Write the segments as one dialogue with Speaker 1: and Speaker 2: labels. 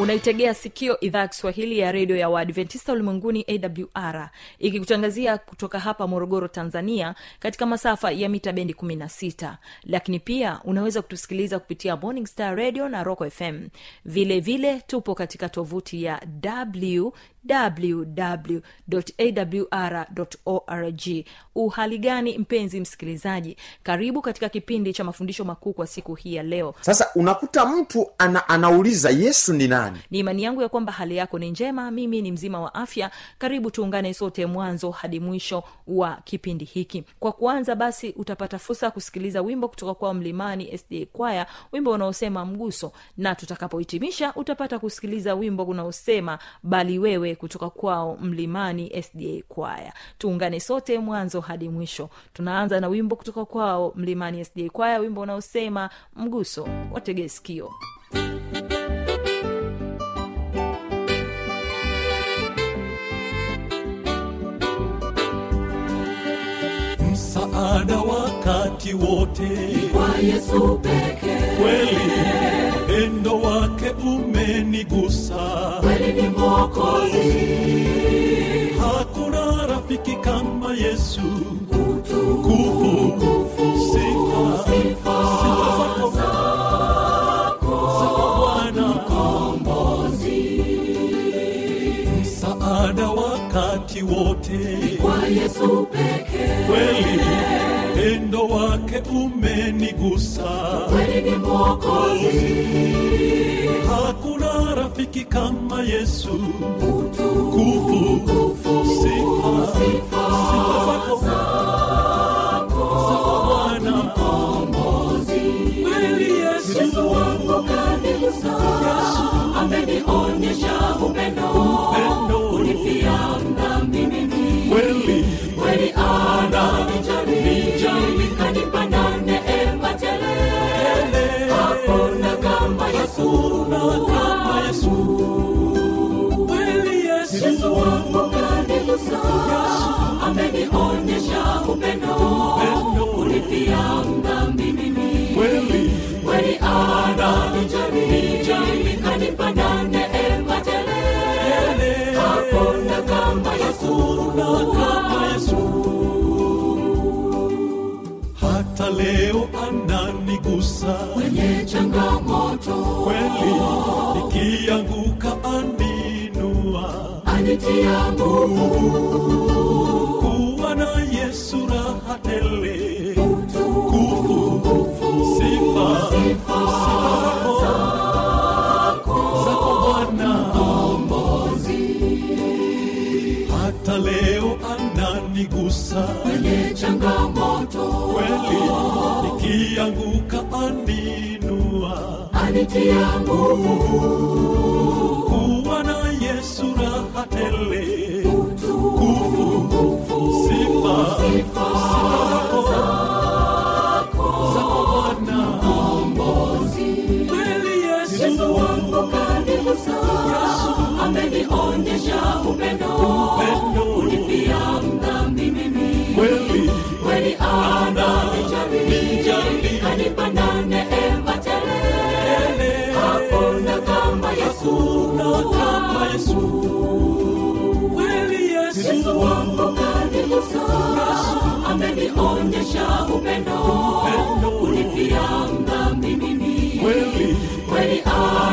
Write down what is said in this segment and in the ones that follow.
Speaker 1: unaitegea sikio idhaa ya kiswahili ya redio ya waadventista ulimwenguni awr ikikutangazia kutoka hapa morogoro tanzania katika masafa ya mita bendi 16 lakini pia unaweza kutusikiliza kupitia morning star radio na rock fm vilevile vile tupo katika tovuti ya w www.awr.org uhali gani mpenzi msikilizaji? Karibu katika kipindi cha mafundisho makuu kwa siku hii ya leo.
Speaker 2: Sasa unakuta mtu ana, anauliza yesu ni nani?
Speaker 1: Ni imani yangu ya kwamba hali yako ni njema mimi ni mzima wa afya. Karibu tuungane sote mwanzo hadi mwisho wa kipindi hiki. Kwa kuanza basi utapata fursa ya kusikiliza wimbo kutoka kwa mlimani sda kwaya wimbo unaosema mguso. Na tutakapohitimisha utapata kusikiliza wimbo unaosema bali wewe kutoka kwao mlimani sda kwaya. Tuungane sote mwanzo hadi mwisho. Tunaanza na wimbo kutoka kwao mlimani sda kwaya wimbo unaosema mguso watege sikio.
Speaker 3: Msaada wakati wote.
Speaker 4: Kwa yesu pekee.
Speaker 3: Kweli pendo wake umenigusa.
Speaker 4: Kweli ni mwokozi.
Speaker 3: Hakuna rafiki kama yesu.
Speaker 4: Utukufu
Speaker 3: kufu sifa.
Speaker 4: sifa
Speaker 3: zako. zako. Bwana.
Speaker 4: Kombozi
Speaker 3: msaada wakati wote.
Speaker 4: Kwa yesu pekee.
Speaker 3: Kweli pendo wake umenigusa.
Speaker 4: Kweli ni mwokozi.
Speaker 3: Hakuna rafiki kama yesu.
Speaker 4: Utukufu
Speaker 3: kufu sifa
Speaker 4: sifa
Speaker 3: zako. bwana.
Speaker 4: Mkombozi,
Speaker 3: kweli yesu.
Speaker 4: Wangu kanigusa amenionyesha upendo yesu
Speaker 3: kama yesu kweli leo ananigusa.
Speaker 4: kwenye anitia nguvu
Speaker 3: kuwa na yesu raha tele. Kufu. Sifa. Sifa. Zako zako bwana. Hata leo ananigusa.
Speaker 4: Kwenye changamoto.
Speaker 3: Kweli nikianguka aninua.
Speaker 4: Anitia nguvu
Speaker 3: tele kufu sifa
Speaker 4: sifa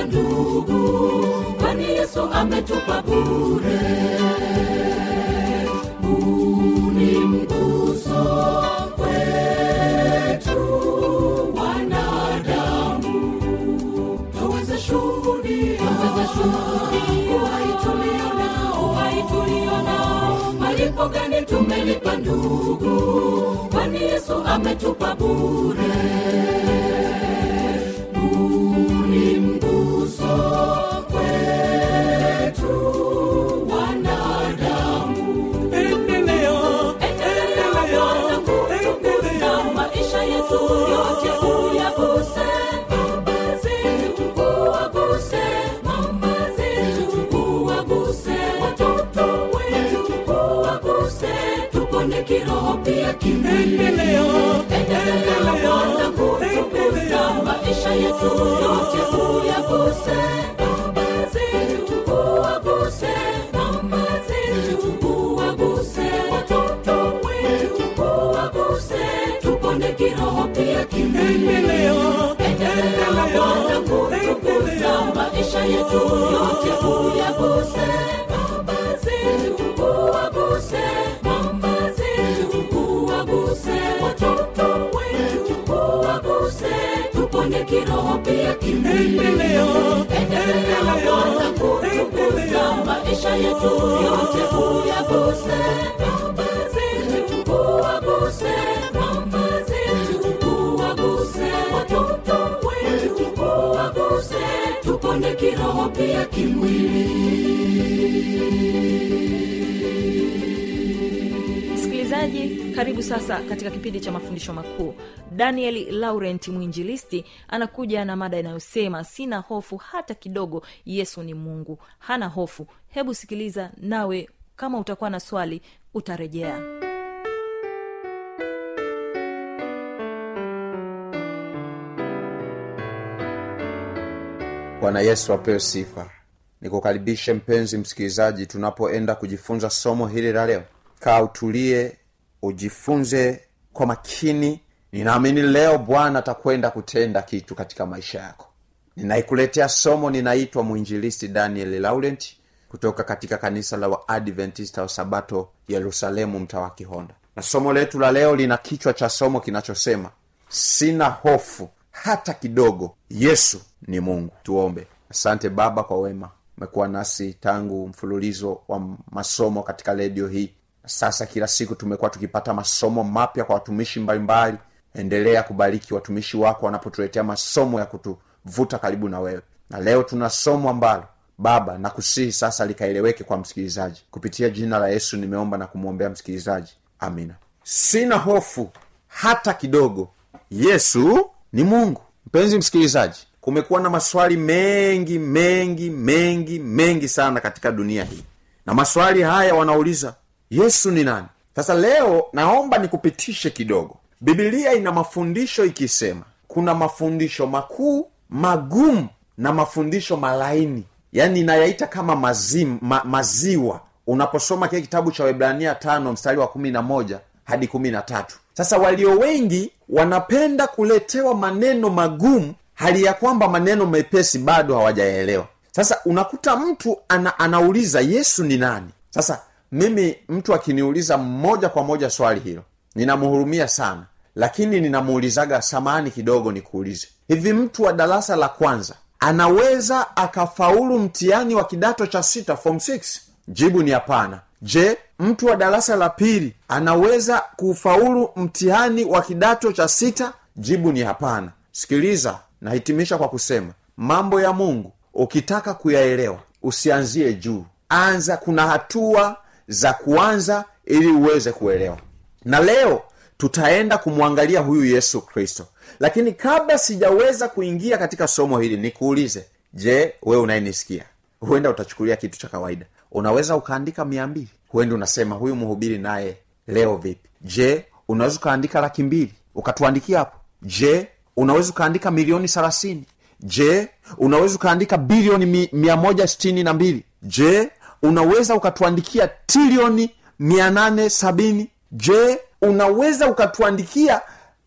Speaker 4: tumelipa ndugu kwani yesu ametupa bure? Uni ni mguso kwetu wanadamu twaweza shuhudia malipo gani tumelipa ndugu? Kwani yesu ametupa bure pia kimwili
Speaker 3: endelea
Speaker 4: bwana kutukuza maisha yetu yote tuyaguse baba kutukuza maisha yetu yote uyaguse pia kimwili.
Speaker 3: Endelea
Speaker 4: endelea bwana kutukuza maisha yetu yote uyaguse. Baba zetu uwaguse mama zetu uwaguse. Watoto wetu uwaguse tupone kiroho pia kimwili
Speaker 1: msikilizaji karibu sasa katika kipindi cha mafundisho makuu. Daniel laurent mwinjilisti anakuja na mada inayosema sina hofu hata kidogo yesu ni mungu. Hana hofu. Hebu sikiliza nawe kama utakuwa na swali utarejea.
Speaker 2: Bwana yesu apewe sifa. Nikukaribishe mpenzi msikilizaji tunapoenda kujifunza somo hili la leo. Kaa utulie ujifunze kwa makini. Ninaamini leo bwana atakwenda kutenda kitu katika maisha yako. Ninaikuletea somo ninaitwa mwinjilisti daniel laurent kutoka katika kanisa la waadventista wa sabato yerusalemu mtaa wa kihonda. Na somo letu la leo lina kichwa cha somo kinachosema sina hofu hata kidogo yesu ni mungu. Tuombe. Asante baba kwa wema. Umekuwa nasi tangu mfululizo wa masomo katika redio hii sasa kila siku tumekuwa tukipata masomo mapya kwa watumishi mbalimbali. Endelea kubariki watumishi wako wanapotuletea masomo ya kutuvuta karibu na wewe. Na leo tuna somo ambalo baba na kusihi sasa likaeleweke kwa msikilizaji. Kupitia jina la yesu nimeomba na kumwombea msikilizaji. Amina. Sina hofu hata kidogo. Yesu ni mungu. Mpenzi msikilizaji kumekuwa na maswali mengi mengi mengi mengi sana katika dunia hii. Na maswali haya wanauliza yesu ni nani? Sasa leo naomba nikupitishe kidogo. Bibilia ina mafundisho ikisema kuna mafundisho makuu magumu na mafundisho malaini. Yaani inayaita kama mazim, ma, maziwa. Unaposoma kile kitabu cha webrania tano mstari wa kumi na moja hadi kumi na tatu. Sasa walio wengi wanapenda kuletewa maneno magumu hali ya kwamba maneno mepesi bado hawajaelewa sasa unakuta mtu ana, anauliza yesu ni nani? Sasa mimi mtu akiniuliza moja kwa moja swali hilo ninamhurumia sana. Lakini ninamuulizaga samani kidogo nikuulize. Hivi mtu wa darasa la kwanza anaweza akafaulu mtihani wa kidato cha sita form 6 jibu ni hapana. Je mtu wa darasa la pili anaweza kufaulu mtihani wa kidato cha sita? Jibu ni hapana. Sikiliza nahitimisha kwa kusema mambo ya mungu ukitaka kuyaelewa usianzie juu. Anza kuna hatua za kuanza ili uweze kuelewa. Na leo tutaenda kumwangalia huyu yesu kristo. Lakini kabla sijaweza kuingia katika somo hili nikuulize je wewe unayenisikia? Huenda utachukulia kitu cha kawaida. Unaweza ukaandika mia mbili. Huenda unasema huyu mhubiri naye leo vipi? Je unaweza ukaandika laki mbili? Ukatuandikia hapo. Je unaweza ukaandika milioni thelathini? Je unaweza ukaandika bilioni mi, mia moja sitini na mbili? Je unaweza ukatuandikia trilioni mia nane sabini. Je unaweza ukatuandikia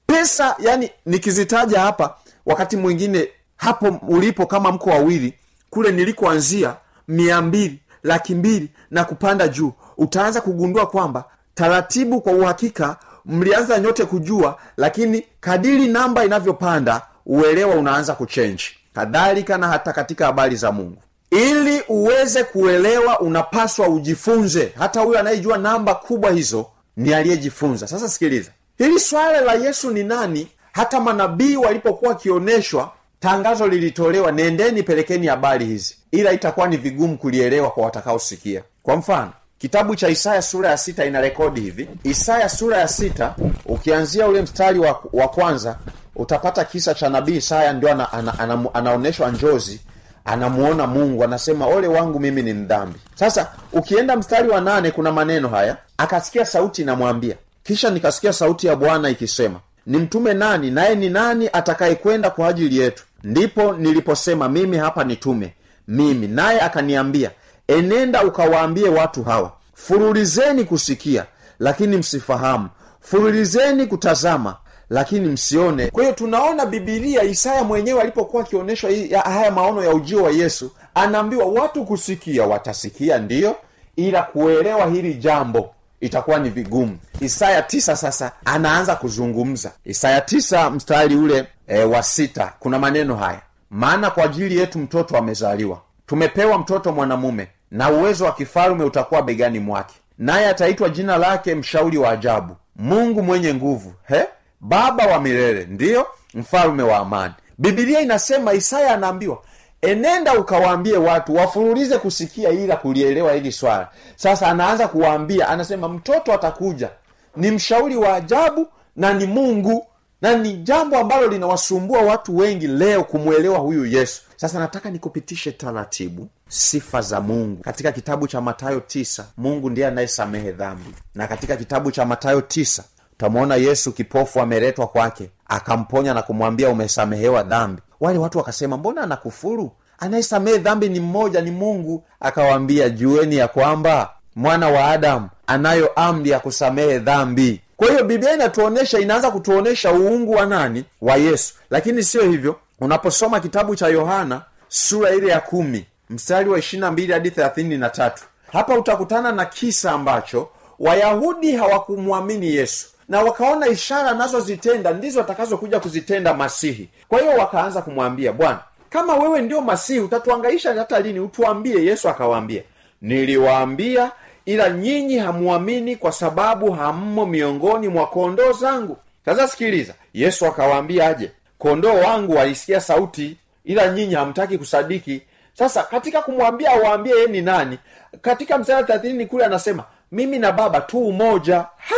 Speaker 2: pesa yani nikizitaja hapa wakati mwingine hapo ulipo kama mko wawili kule nilikoanzia mia mbili laki mbili na kupanda juu utaanza kugundua kwamba taratibu kwa uhakika mlianza nyote kujua lakini kadiri namba inavyopanda uelewa unaanza kuchenji kadhalika na hata katika habari za mungu ili uweze kuelewa unapaswa ujifunze. Hata huyo anayejua namba kubwa hizo ni aliyejifunza. Sasa sikiliza. Hili swala la yesu ni nani? Hata manabii walipokuwa wakionyeshwa tangazo lilitolewa nendeni pelekeni habari hizi. Ila itakuwa ni vigumu kulielewa kwa watakaosikia. Kwa mfano kitabu cha isaya sura ya sita ina rekodi hivi. Isaya sura ya sita ukianzia ule mstari wa, wa kwanza utapata kisa cha nabii isaya ndio ana, ana, ana, anaonyeshwa njozi anamuona mungu anasema ole wangu mimi ni mdhambi. Sasa ukienda mstari wa nane kuna maneno haya. Akasikia sauti inamwambia. Kisha nikasikia sauti ya bwana ikisema nimtume nani? Naye ni nani atakayekwenda kwa ajili yetu? Ndipo niliposema mimi hapa nitume mimi. Naye akaniambia enenda ukawaambie watu hawa furulizeni kusikia lakini msifahamu. Furulizeni kutazama lakini msione. Kwa hiyo tunaona bibilia isaya mwenyewe alipokuwa akionyeshwa haya maono ya ujio wa yesu anaambiwa watu kusikia watasikia ndiyo ila kuelewa hili jambo itakuwa ni vigumu. Isaya tisa sasa anaanza kuzungumza. Isaya tisa mstari ule e, wa sita kuna maneno haya. Maana kwa ajili yetu mtoto amezaliwa tumepewa mtoto mwanamume na uwezo wa kifalume utakuwa begani mwake. Naye ataitwa jina lake mshauri wa ajabu mungu mwenye nguvu he baba wa milele ndiyo mfalume wa amani. Bibilia inasema isaya anaambiwa enenda ukawaambie watu wafurulize kusikia ila kulielewa hili swala. Sasa anaanza kuwaambia anasema mtoto atakuja. Ni mshauri wa ajabu na ni mungu na ni jambo ambalo linawasumbua watu wengi leo kumwelewa huyu yesu. Sasa nataka nikupitishe taratibu sifa za mungu. Katika kitabu cha matayo tisa mungu ndiye anayesamehe dhambi. Na katika kitabu cha matayo tisa utamwona yesu kipofu ameletwa kwake akamponya na kumwambia umesamehewa dhambi. Wale watu wakasema mbona anakufuru? Anayesamehe dhambi ni mmoja ni mungu. Akawaambia jueni ya kwamba mwana wa adamu anayo amri ya kusamehe dhambi. Kwa hiyo biblia inatuonesha inaanza kutuonyesha uungu wa nani? Wa yesu. Lakini siyo hivyo. Unaposoma kitabu cha yohana sura ile ya kumi mstari wa ishirina mbili hadi thelathini na tatu hapa utakutana na kisa ambacho wayahudi hawakumwamini yesu na wakaona ishara anazozitenda ndizo atakazokuja kuzitenda masihi. Kwa hiyo wakaanza kumwambia bwana kama wewe ndio masihi utatuangaisha hata lini? Utuambie. Yesu akawaambia niliwaambia ila nyinyi hamuamini kwa sababu hammo miongoni mwa kondoo zangu. Sasa sikiliza yesu akawaambia aje kondoo wangu walisikia sauti ila nyinyi hamtaki kusadiki. Sasa katika kumwambia awaambie ye ni nani katika msara thelathini kule anasema mimi na baba tu umoja. Ha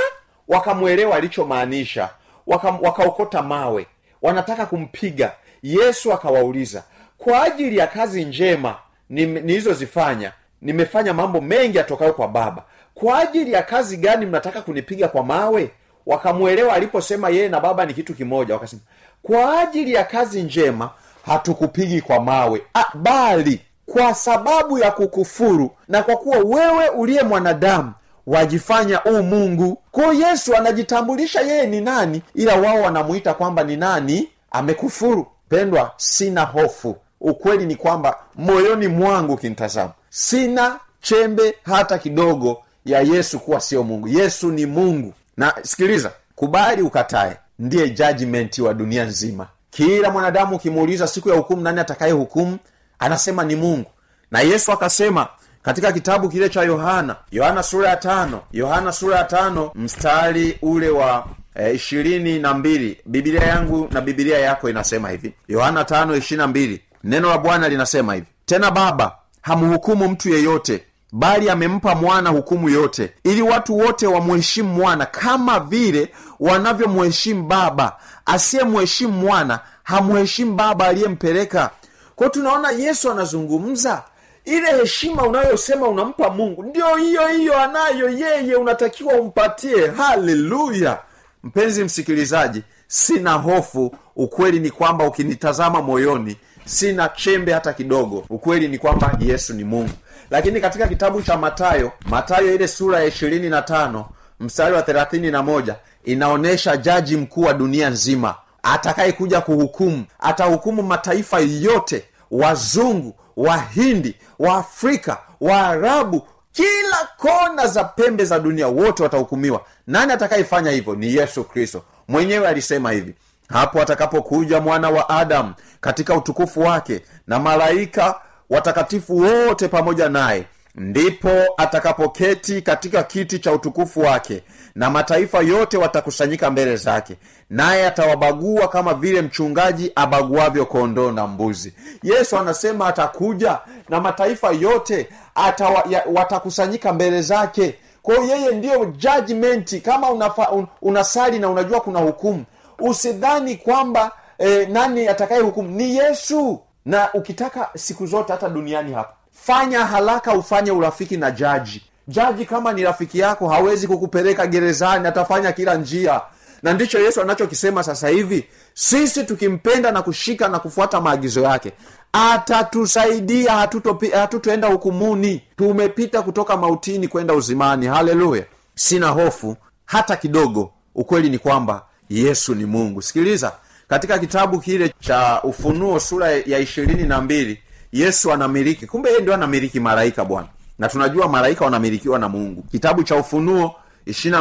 Speaker 2: wakamwelewa alichomaanisha. Waka- wakaokota mawe. Wanataka kumpiga. Yesu akawauliza kwa ajili ya kazi njema ni- nilizozifanya nimefanya mambo mengi yatokayo kwa baba. Kwa ajili ya kazi gani mnataka kunipiga kwa mawe? Wakamwelewa aliposema yeye na baba ni kitu kimoja. Wakasema kwa ajili ya kazi njema hatukupigi kwa mawe bali kwa sababu ya kukufuru na kwa kuwa wewe uliye mwanadamu wajifanya u mungu. Kwayo yesu anajitambulisha yeye ni nani ila wao wanamuita kwamba ni nani? Amekufuru. Pendwa sina hofu. Ukweli ni kwamba moyoni mwangu ukinitazama sina chembe hata kidogo ya yesu kuwa sio mungu. Yesu ni mungu. Na sikiliza kubali ukatae ndiye judgment wa dunia nzima. Kila mwanadamu ukimuuliza siku ya hukumu nani atakaye hukumu anasema ni mungu. Na yesu akasema katika kitabu kile cha yohana yohana sura ya tano yohana sura ya tano mstari ule wa ishirini na mbili bibilia yangu na bibilia yako inasema hivi. Yohana tano ishiri na mbili neno la bwana linasema hivi. Tena baba hamhukumu mtu yeyote bali amempa mwana hukumu yote ili watu wote wamuheshimu mwana kama vile wanavyomuheshimu baba. Asiyemuheshimu mwana hamuheshimu baba aliyempeleka. Kwao tunaona yesu anazungumza ile heshima unayosema unampa mungu ndio hiyo hiyo anayo yeye unatakiwa umpatie. Haleluya! Mpenzi msikilizaji sina hofu. Ukweli ni kwamba ukinitazama moyoni sina chembe hata kidogo. Ukweli ni kwamba yesu ni mungu. Lakini katika kitabu cha matayo matayo ile sura ya ishirini na tano mstari wa thelathini na moja inaonyesha jaji mkuu wa dunia nzima atakayekuja kuhukumu atahukumu mataifa yote wazungu wahindi waafrika waarabu kila kona za pembe za dunia wote watahukumiwa. Nani atakayefanya hivyo? Ni yesu kristo. Mwenyewe alisema hivi hapo atakapokuja mwana wa adamu katika utukufu wake na malaika watakatifu wote pamoja naye ndipo atakapoketi katika kiti cha utukufu wake na mataifa yote watakusanyika mbele zake naye atawabagua kama vile mchungaji abaguavyo kondoo na mbuzi. Yesu anasema atakuja na mataifa yote atawa, ya, watakusanyika mbele zake. Kwao yeye ndiyo judgment kama unafa, un, unasali na unajua kuna hukumu usidhani kwamba eh, nani atakaye hukumu. Ni yesu. Na ukitaka siku zote hata duniani hapa fanya haraka ufanye urafiki na jaji jaji kama ni rafiki yako hawezi kukupeleka gerezani atafanya kila njia. Na ndicho yesu anachokisema sasa hivi. Sisi tukimpenda na kushika na kufuata maagizo yake atatusaidia hatutoenda hukumuni. Tumepita kutoka mautini kwenda uzimani. Haleluya. Sina hofu hata kidogo. Ukweli ni kwamba yesu ni mungu. Sikiliza katika kitabu kile cha ufunuo sura ya ishirini na mbili yesu anamiliki. Kumbe yeye ndio anamiliki malaika bwana na tunajua malaika wanamilikiwa na mungu. Kitabu cha ufunuo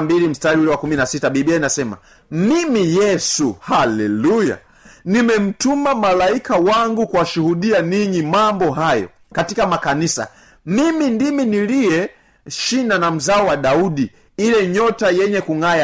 Speaker 2: mbili mstari ule wa kumi biblia inasema mimi yesu haleluya nimemtuma malaika wangu kuwashuhudia ninyi mambo hayo katika makanisa. Mimi ndimi niliye shina na mzao wa daudi ile nyota yenye kung'aa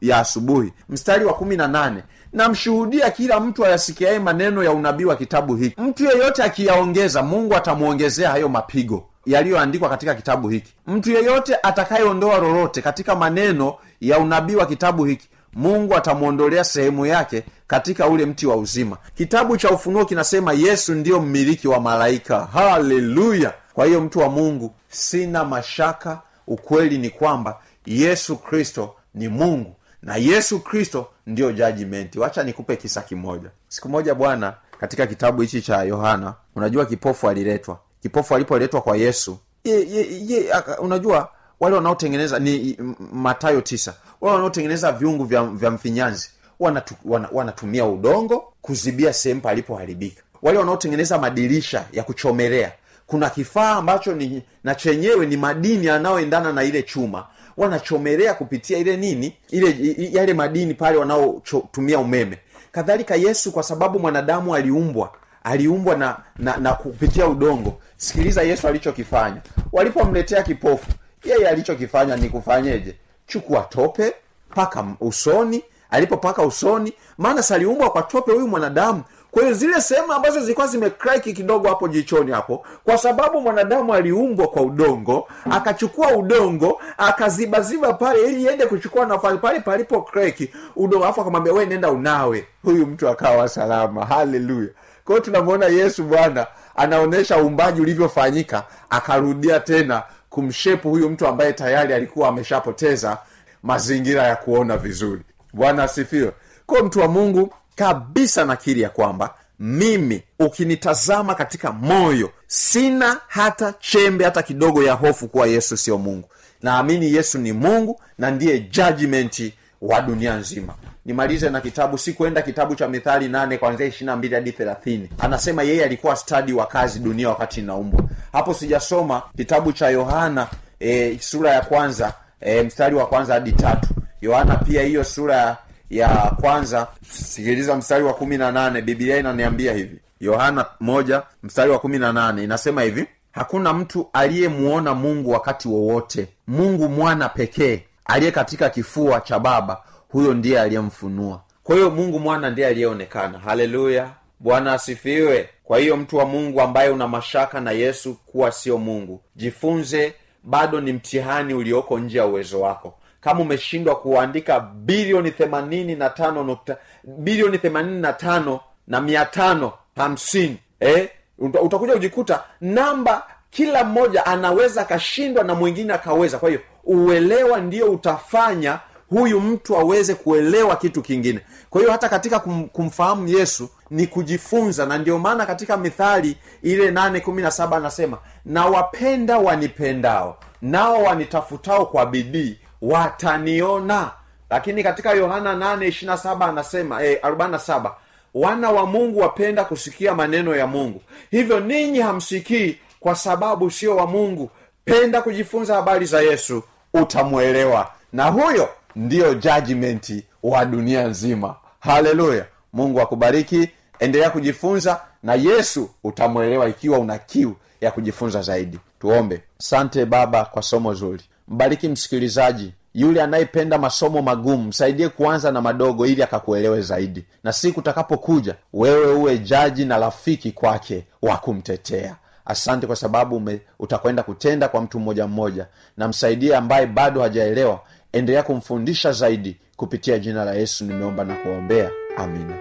Speaker 2: ya asubuhi. Mstari wa kumi na nane namshuhudia kila mtu ayasikiaye maneno ya unabii wa kitabu hiki. Mtu yeyote akiyaongeza mungu atamwongezea hayo mapigo yaliyoandikwa katika kitabu hiki. Mtu yeyote atakayeondoa lolote katika maneno ya unabii wa kitabu hiki mungu atamwondolea sehemu yake katika ule mti wa uzima. Kitabu cha ufunuo kinasema yesu ndiyo mmiliki wa malaika. Haleluya! Kwa hiyo mtu wa mungu sina mashaka ukweli ni kwamba yesu kristo ni mungu na yesu kristo ndiyo jajimenti wacha nikupe kisa kimoja. Siku moja bwana katika kitabu hichi cha yohana unajua kipofu aliletwa kipofu alipoletwa kwa yesu ye, ye, ye, unajua wale wanaotengeneza ni matayo tisa wale wanaotengeneza viungu vya, vya mfinyanzi wanatu, wana, wanatumia udongo kuzibia sehemu palipoharibika. Wale wanaotengeneza madirisha ya kuchomelea kuna kifaa ambacho ni na chenyewe ni madini yanayoendana na ile chuma wanachomelea kupitia ile nini ile yale madini pale wanaotumia umeme. Kadhalika yesu kwa sababu mwanadamu aliumbwa aliumbwa na, na na kupitia udongo. Sikiliza yesu alichokifanya. Walipomletea kipofu yeye alichokifanya ni kufanyeje? Chukua tope paka usoni. Alipopaka usoni maana saliumbwa kwa tope huyu mwanadamu. Kwa hiyo zile sehemu ambazo zilikuwa zimekraiki kidogo hapo jichoni hapo kwa sababu mwanadamu aliumbwa kwa udongo akachukua udongo akazibaziba pale ili iende kuchukua nafasi pale palipo kreki udongo alafu akamwambia we nenda unawe. Huyu mtu akawa salama. Haleluya kwa tunamwona yesu bwana anaonyesha uumbaji ulivyofanyika akarudia tena kumshepu huyu mtu ambaye tayari alikuwa ameshapoteza mazingira ya kuona vizuri. Bwana asifiwe. Kwa mtu wa mungu kabisa nakiri ya kwamba mimi ukinitazama katika moyo sina hata chembe hata kidogo ya hofu kuwa yesu sio mungu. Naamini yesu ni mungu na ndiye judgmenti wa dunia nzima. Nimalize na kitabu sikuenda kitabu cha mithali nane kwanzia ishirina mbili hadi thelathini. Anasema yeye alikuwa stadi wa kazi dunia wakati inaumbwa. Hapo sijasoma kitabu cha yohana e, sura ya kwanza e, mstari wa kwanza hadi tatu. Yohana pia hiyo sura ya, ya kwanza sikiliza mstari wa kumi na nane. Bibilia inaniambia hivi. Yohana moja mstari wa kumi na nane. Inasema hivi. Hakuna mtu aliyemuona mungu wakati wowote. Mungu mwana pekee aliye katika kifua cha baba huyo ndiye aliyemfunua. Kwa hiyo mungu mwana ndiye aliyeonekana. Haleluya. Bwana asifiwe. Kwa hiyo mtu wa mungu ambaye una mashaka na yesu kuwa sio mungu jifunze bado ni mtihani ulioko nje ya uwezo wako. Kama umeshindwa kuandika bilioni themanini na tano nukta bilioni themanini na tano na mia tano hamsini eh? Utakuja kujikuta namba kila mmoja anaweza akashindwa na mwingine akaweza. Kwa hiyo uelewa ndio utafanya huyu mtu aweze kuelewa kitu kingine. Kwa hiyo hata katika kum, kumfahamu yesu ni kujifunza na ndio maana katika mithali ile nane kumi na saba anasema na wapenda wanipendao nao wanitafutao kwa bidii wataniona. Lakini katika yohana 8 anasema eh, 47 wana wa mungu wapenda kusikia maneno ya mungu. Hivyo ninyi hamsikii kwa sababu sio wa mungu. Penda kujifunza habari za yesu utamwelewa. Na huyo ndiyo judgmenti wa dunia nzima. Haleluya. Mungu akubariki. Endelea kujifunza na yesu utamwelewa ikiwa una kiu ya kujifunza zaidi. Tuombe. Sante baba kwa somo zuri. Mbariki msikilizaji yule anayependa masomo magumu msaidie kuanza na madogo ili akakuelewe zaidi. Na siku utakapokuja wewe uwe jaji na rafiki kwake wa kumtetea asante kwa sababu ume, utakwenda kutenda kwa mtu mmoja mmoja. Na msaidie ambaye bado hajaelewa. Endelea kumfundisha zaidi kupitia jina la yesu nimeomba na kuombea amina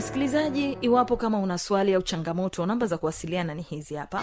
Speaker 1: msikilizaji iwapo kama una swali au changamoto namba za kuwasiliana ni hizi hapa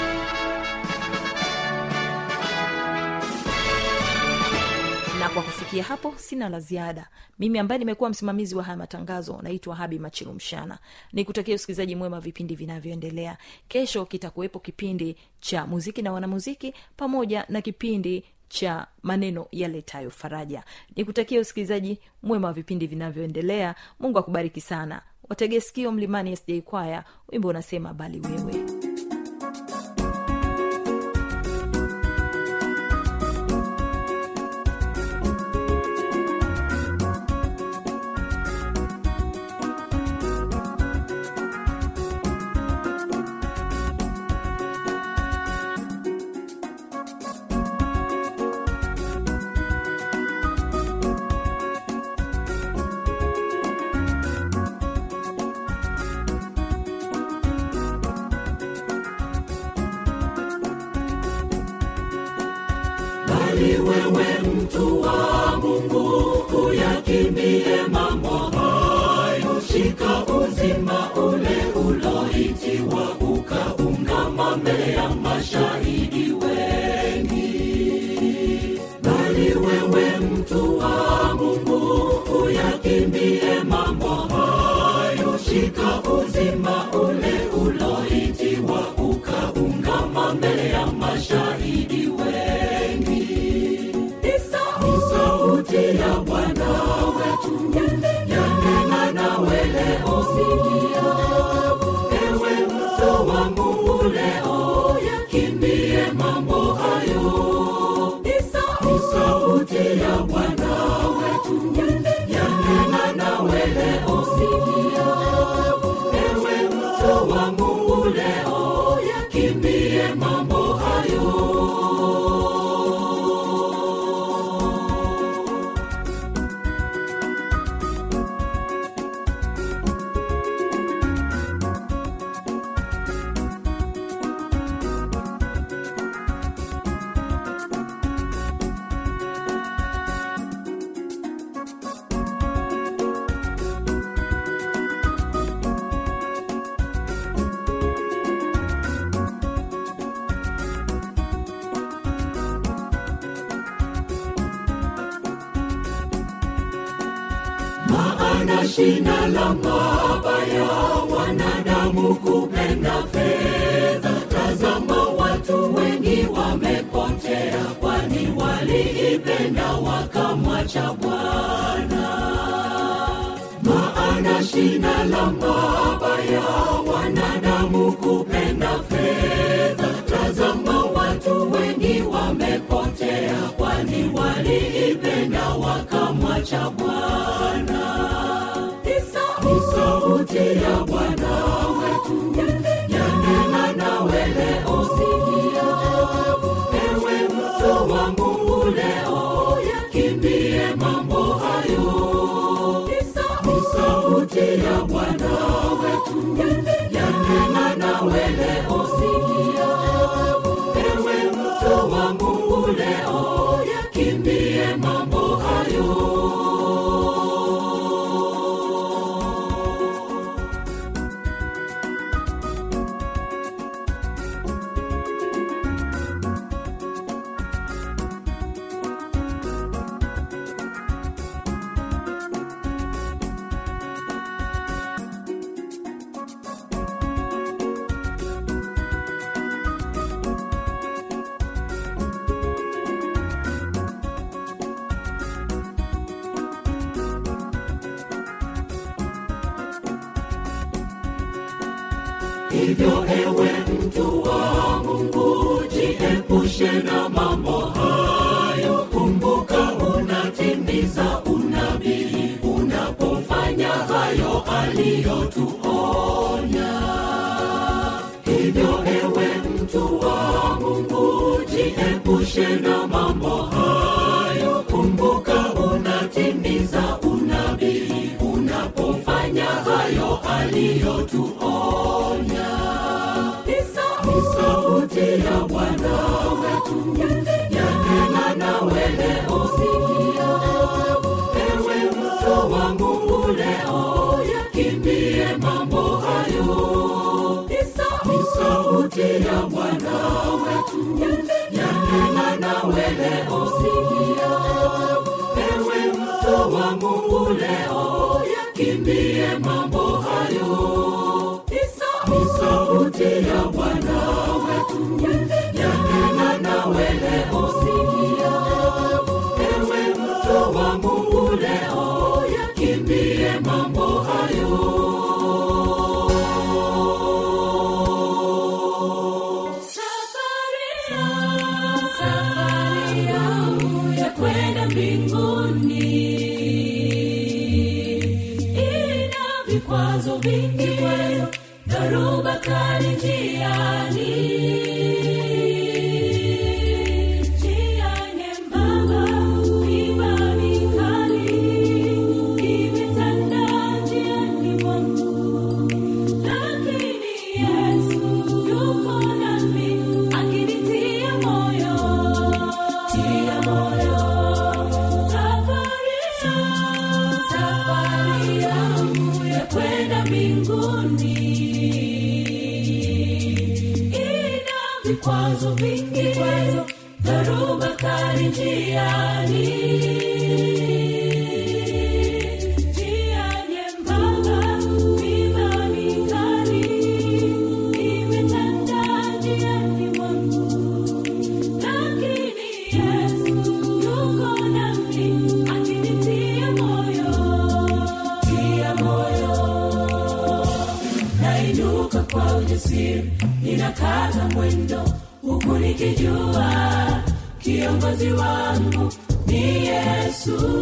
Speaker 1: kufikia hapo sina la ziada. Mimi ambaye nimekuwa msimamizi wa haya matangazo naitwa habi machilu mshana. Nikutakia usikilizaji mwema vipindi vinavyoendelea. Kesho kitakuwepo kipindi cha muziki na wanamuziki pamoja na kipindi cha maneno yaletayo faraja. Nikutakia usikilizaji mwema wa vipindi vinavyoendelea. Mungu akubariki sana. Wategeskio mlimani sj kwaya. Wimbo unasema bali wewe
Speaker 4: bali wewe wetu yanena maana shina la mabaya wanadamu kupenda fedha. Tazama watu wengi wamepotea kwani waliipenda wakamwacha bwana. Maana shina la mabaya wanadamu kupenda fedha. Tazama watu wengi wamepotea kwani waliipenda wakamwacha bwana sauti ya bwana wetu yanena nawe leo sikia unatimiza unabii unapofanya hayo aliyotuonya. Hivyo ewe mtu wa mungu jiepushe na mambo hayo. Kumbuka unatimiza unabii unapofanya hayo aliyotuonya. Sauti ya bwana wetu. Yanena nawe leo leo mambo hayo ni sauti ya bwana wetu yanena nawe leo sikia ewe mto wa mungu leo
Speaker 5: vikwazo vingi, dharuba kali njiani nikijua kiongozi wangu ni Yesu,